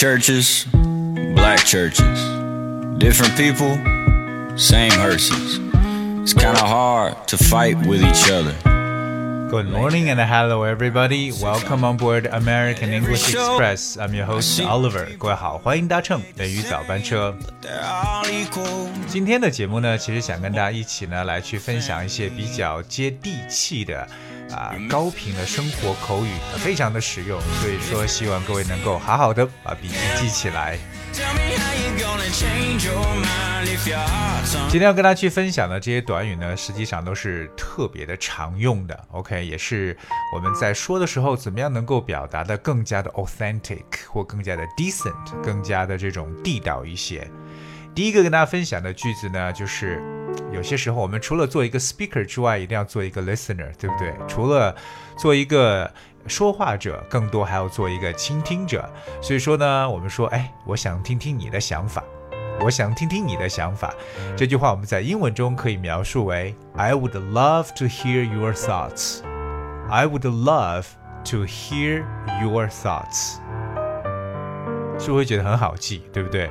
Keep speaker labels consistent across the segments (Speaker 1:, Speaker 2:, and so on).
Speaker 1: churches, black churches. Different people, same hearses. It's kinda hard to fight with each other.
Speaker 2: Good morning and hello everybody. Welcome on board American English Express. I'm your host Oliver. 各位好，欢迎搭乘美语早班车。今天的节目呢，其实想跟大家一起呢来去分享一些比较接地气的。 啊，高频的生活口语非常的实用，所以说希望各位能够好好的把笔记记起来。今天要跟大家去分享的这些短语呢，实际上都是特别的常用的。OK，也是我们在说的时候，怎么样能够表达的更加的 authentic 或更加的 decent，更加的这种地道一些。第一个跟大家分享的句子呢，就是有些时候我们除了做一个 speaker 之外，一定要做一个 listener，对不对？除了做一个说话者，更多还要做一个倾听者。所以说呢，我们说，哎，我想听听你的想法，我想听听你的想法。这句话我们在英文中可以描述为 I would love to hear your thoughts. I would love to hear your thoughts. 是会觉得很好记，对不对？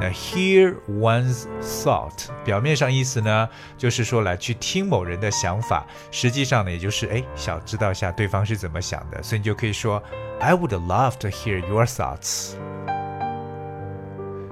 Speaker 2: 那 hear one's thought，表面上意思呢，就是说来去听某人的想法，实际上呢，也就是哎，想知道一下对方是怎么想的，所以你就可以说 I would love to hear your thoughts。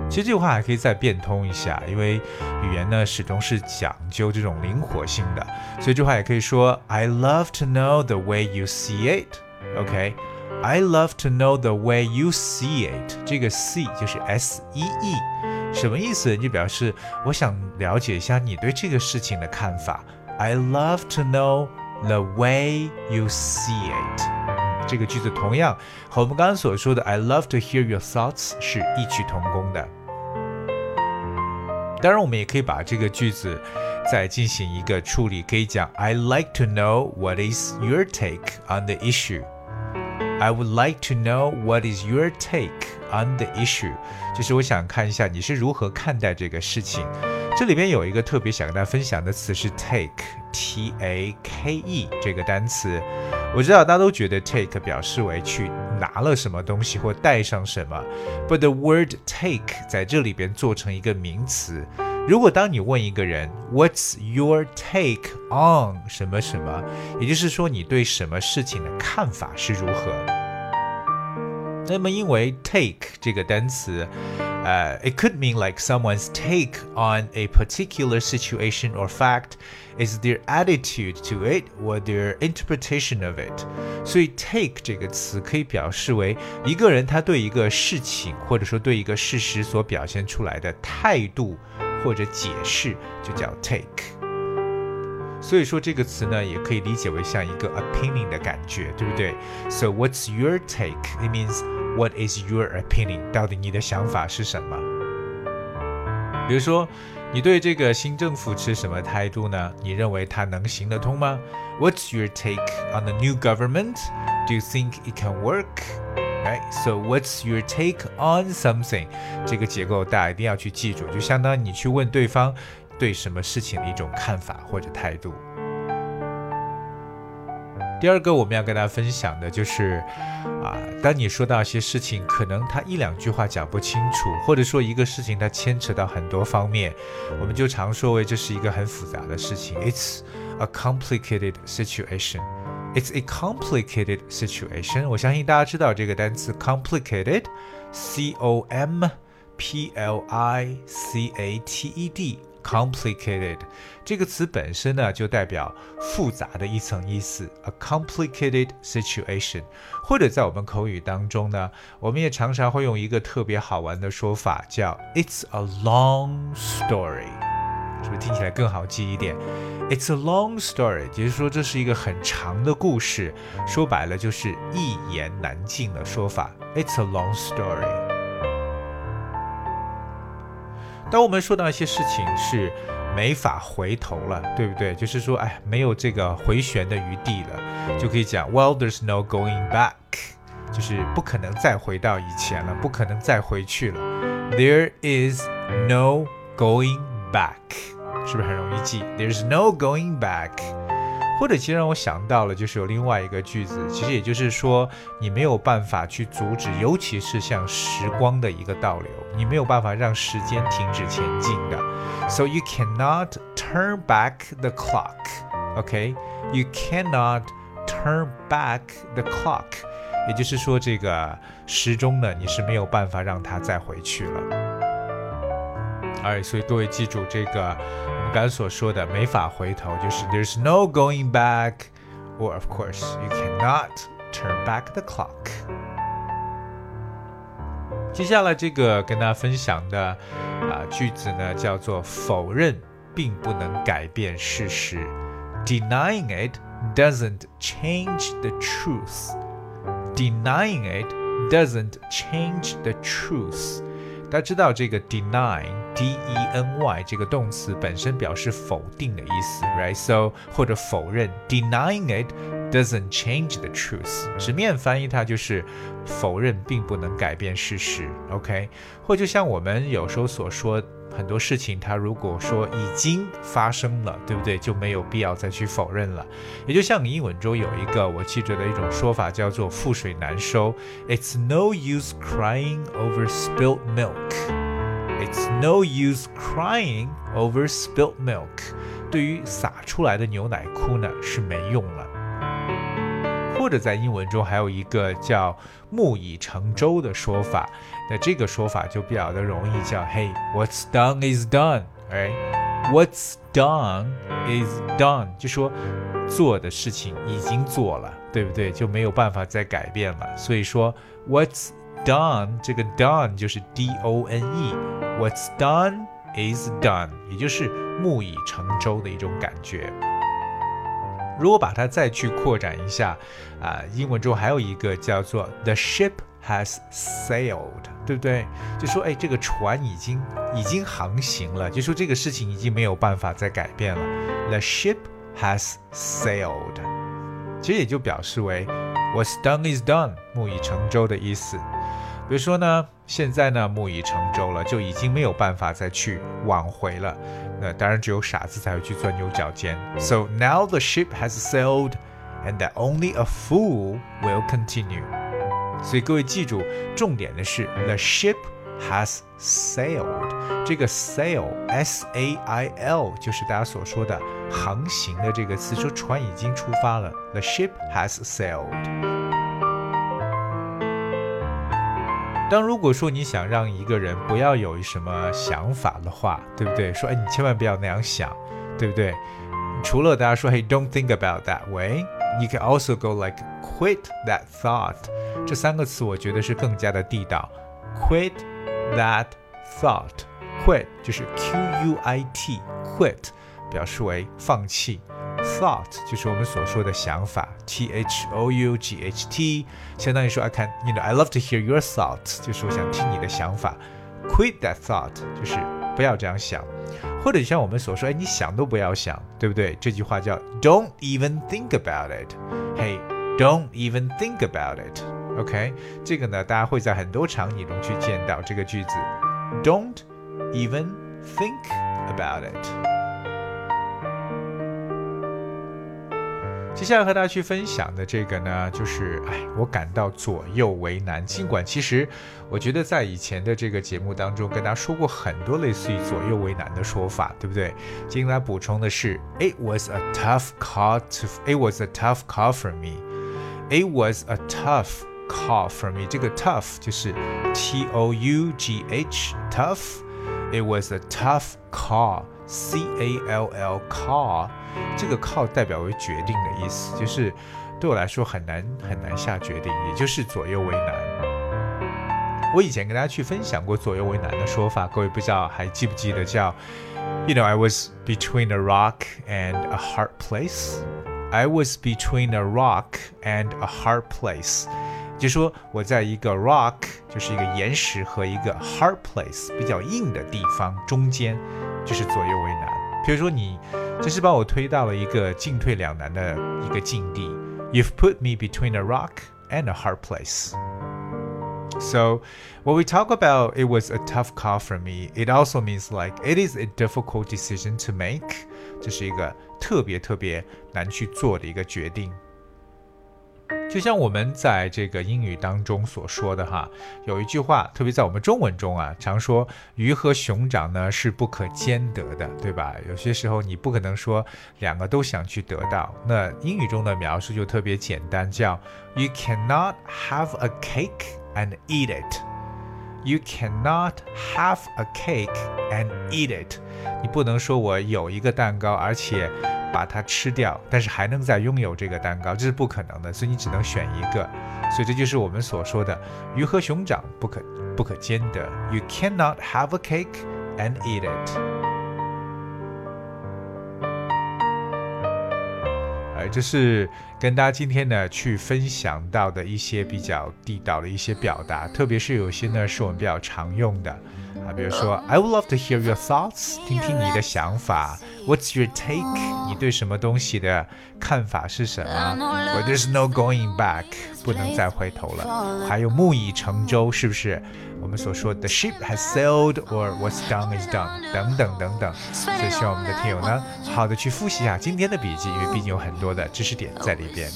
Speaker 2: 其实这句话还可以再变通一下，因为语言呢始终是讲究这种灵活性的，所以这句话也可以说 I love to know the way you see it。OK。I love to know the way you see it。这个 see 就是 S E E，什么意思？就表示我想了解一下你对这个事情的看法。I love to know the way you see it。这个句子同样和我们刚刚所说的 I love to hear your thoughts 是异曲同工的。当然，我们也可以把这个句子再进行一个处理，可以讲 I like to know what is your take on the issue。 I would like to know what is your take on the issue，就是我想看一下你是如何看待这个事情。这里边有一个特别想跟大家分享的词是 take，T A K E 这个单词。我知道大家都觉得 take 表示为去拿了什么东西或带上什么，but the word take 在这里边做成一个名词。如果当你问一个人 "What's your take on 什么什么"，也就是说你对什么事情的看法是如何。那么因为 take 这个单词，呃，it could mean like someone's take on a particular situation or fact is their attitude to it or their interpretation of it。所以 take 这个词可以表示为一个人他对一个事情或者说对一个事实所表现出来的态度。 或者解释就叫 take，所以说这个词呢，也可以理解为像一个 opinion 的感觉，对不对？So what's your take? It means what is your opinion？到底你的想法是什么？比如说，你对这个新政府持什么态度呢？你认为它能行得通吗？What's your take on the new government? Do you think it can work? So what's your take on something？这个结构大家一定要去记住，就相当于你去问对方对什么事情的一种看法或者态度。第二个我们要跟大家分享的就是，啊，当你说到一些事情，可能他一两句话讲不清楚，或者说一个事情它牵扯到很多方面，我们就常说为这是一个很复杂的事情。It's a complicated situation. It's a complicated situation。我相信大家知道这个单词 complicated，c o m p l i c a t e d，complicated 这个词本身呢就代表复杂的一层意思。A complicated situation，或者在我们口语当中呢，我们也常常会用一个特别好玩的说法，叫 It's a long story。是不是听起来更好记一点？It's a long story，也就是说这是一个很长的故事。说白了就是一言难尽的说法。It's a long story。当我们说到一些事情是没法回头了，对不对？就是说，哎，没有这个回旋的余地了，就可以讲，Well, there's no going back，就是不可能再回到以前了，不可能再回去了。There is no going back，是不是很容易记？There's no going back，或者其实让我想到了，就是有另外一个句子，其实也就是说，你没有办法去阻止，尤其是像时光的一个倒流，你没有办法让时间停止前进的。So you cannot turn back the clock. OK, you cannot turn back the clock. 也就是说，这个时钟呢，你是没有办法让它再回去了。哎，所以各位记住这个。刚才所说的没法回头，就是 there's no going back, or of course you cannot turn back the clock。接下来这个跟大家分享的啊句子呢，叫做否认并不能改变事实，denying it doesn't change the truth. Denying it doesn't change the truth. 大家知道这个 Deny 这个动词本身表示否定的意思，right？So 或者否认，denying it doesn't change the truth。直面翻译它就是否认并不能改变事实，OK？或就像我们有时候所说。很多事情，它如果说已经发生了，对不对？就没有必要再去否认了。也就像你英文中有一个我记着的一种说法，叫做“覆水难收”。It's no use crying over spilt milk. It's no use crying over spilt milk. 对于洒出来的牛奶哭呢，是没用了。或者在英文中还有一个叫“木已成舟”的说法，那这个说法就比较的容易叫 “Hey，what's done is done”，哎，“what's done is done”，就说做的事情已经做了，对不对？就没有办法再改变了。所以说，“what's done” 这个 “done” 就是 D O N E，“what's done is done”，也就是木已成舟的一种感觉。如果把它再去扩展一下，啊，英文中还有一个叫做 "The ship has sailed"，对不对？就说，哎，这个船已经已经航行了，就说这个事情已经没有办法再改变了。The ship has sailed，其实也就表示为 "What's done is done"，木已成舟的意思。比如说呢，现在呢木已成舟了，就已经没有办法再去挽回了。那当然只有傻子才会去钻牛角尖。So now the ship has sailed, and that only a fool will continue. 所以各位记住，重点的是 the ship has sailed。这个 sail s a i l 就是大家所说的航行的这个词，说船已经出发了。The ship has sailed。当如果说你想让一个人不要有什么想法的话，对不对？说哎，你千万不要那样想，对不对？除了大家说 Hey, don't think about that way. You can also go like quit that thought. 这三个词我觉得是更加的地道。Quit that thought. Quit 就是 Q U I T. Quit 表示为放弃。Thought 就是我们所说的想法，T H O U G H T，相当于说，I can，you know，I love to hear your thoughts，就是我想听你的想法。Quit that thought，就是不要这样想，或者像我们所说，哎，你想都不要想，对不对？这句话叫 Don't even think about it。Hey，don't even think about it。 OK，这个呢，大家会在很多场景中去见到这个句子，Don't even think about it。接下来和大家去分享的这个呢，就是哎，我感到左右为难。尽管其实，我觉得在以前的这个节目当中，跟大家说过很多类似于左右为难的说法，对不对？今天来补充的是，It was a tough call to. It was a tough call for me. It was a tough call for me. 这个 tough 就是 T O U G H tough. It was a tough call. C A L L call。这个靠代表为决定的意思，就是对我来说很难很难下决定，也就是左右为难。我以前跟大家去分享过左右为难的说法，各位不知道还记不记得叫，You know I was between a rock and a hard place. I was between a rock and a hard place. 就说我在一个 rock，就是一个岩石和一个 hard place 比较硬的地方中间，就是左右为难。比如说你。这是把我推到了一个进退两难的一个境地。You've put me between a rock and a hard place. So, when we talk about it was a tough call for me, it also means like it is a difficult decision to make. 这是一个 特别特别难去做的一个决定。 就像我们在这个英语当中所说的哈，有一句话，特别在我们中文中啊，常说鱼和熊掌呢是不可兼得的，对吧？有些时候你不可能说两个都想去得到。那英语中的描述就特别简单，叫 You cannot have a cake and eat it. You cannot have a cake and eat it. 你不能说我有一个蛋糕，而且。把它吃掉，但是还能再拥有这个蛋糕，这是不可能的，所以你只能选一个。所以这就是我们所说的鱼和熊掌不可不可兼得。You cannot have a cake and eat it。这是跟大家今天呢去分享到的一些比较地道的一些表达，特别是有些呢是我们比较常用的。啊，比如说，I would love to hear your thoughts，听听你的想法。What's your take？你对什么东西的看法是什么？Well, there's no going back，不能再回头了。还有木已成舟，是不是？我们所说的 ship has sailed，or what's done is done，等等等等。所以希望我们的听友呢，好的去复习一下今天的笔记，因为毕竟有很多的知识点在里边。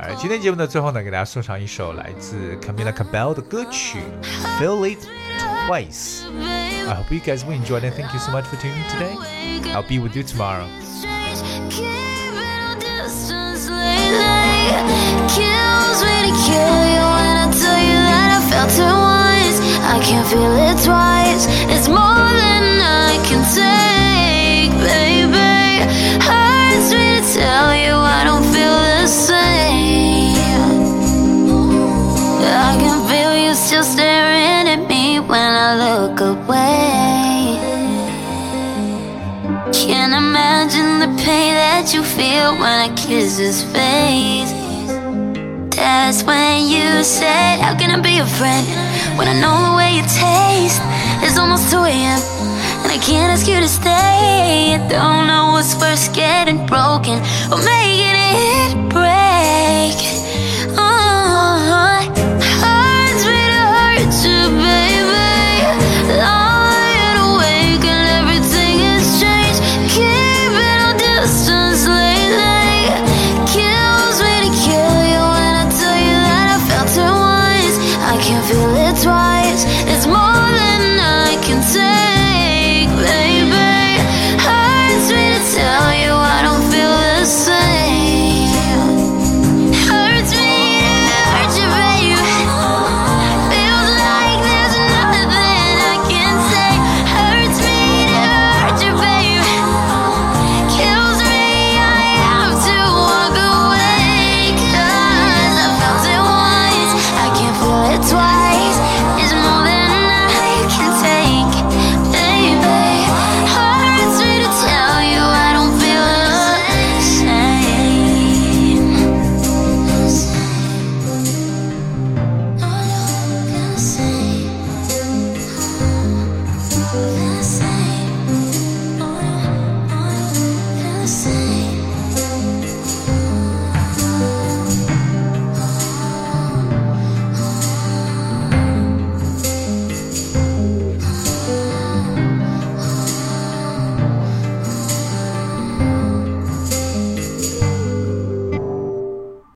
Speaker 2: 而今天节目的最后呢，给大家送上一首来自 Camila Cabello 的歌曲《Feel It Twice》。I hope you guys will enjoy it and thank you so much for tuning in today. I'll be with you tomorrow. I can't feel it twice. It's more than I can take, baby. Hurts me to tell you I don't feel the same. I can feel you still staring at me when I look away. Can't imagine the pain that you feel when I kiss his face. That's when you said, How can I be a friend when I know the way you taste? It's almost 2 a.m. and I can't ask you to stay. I don't know what's worse, getting broken or making it.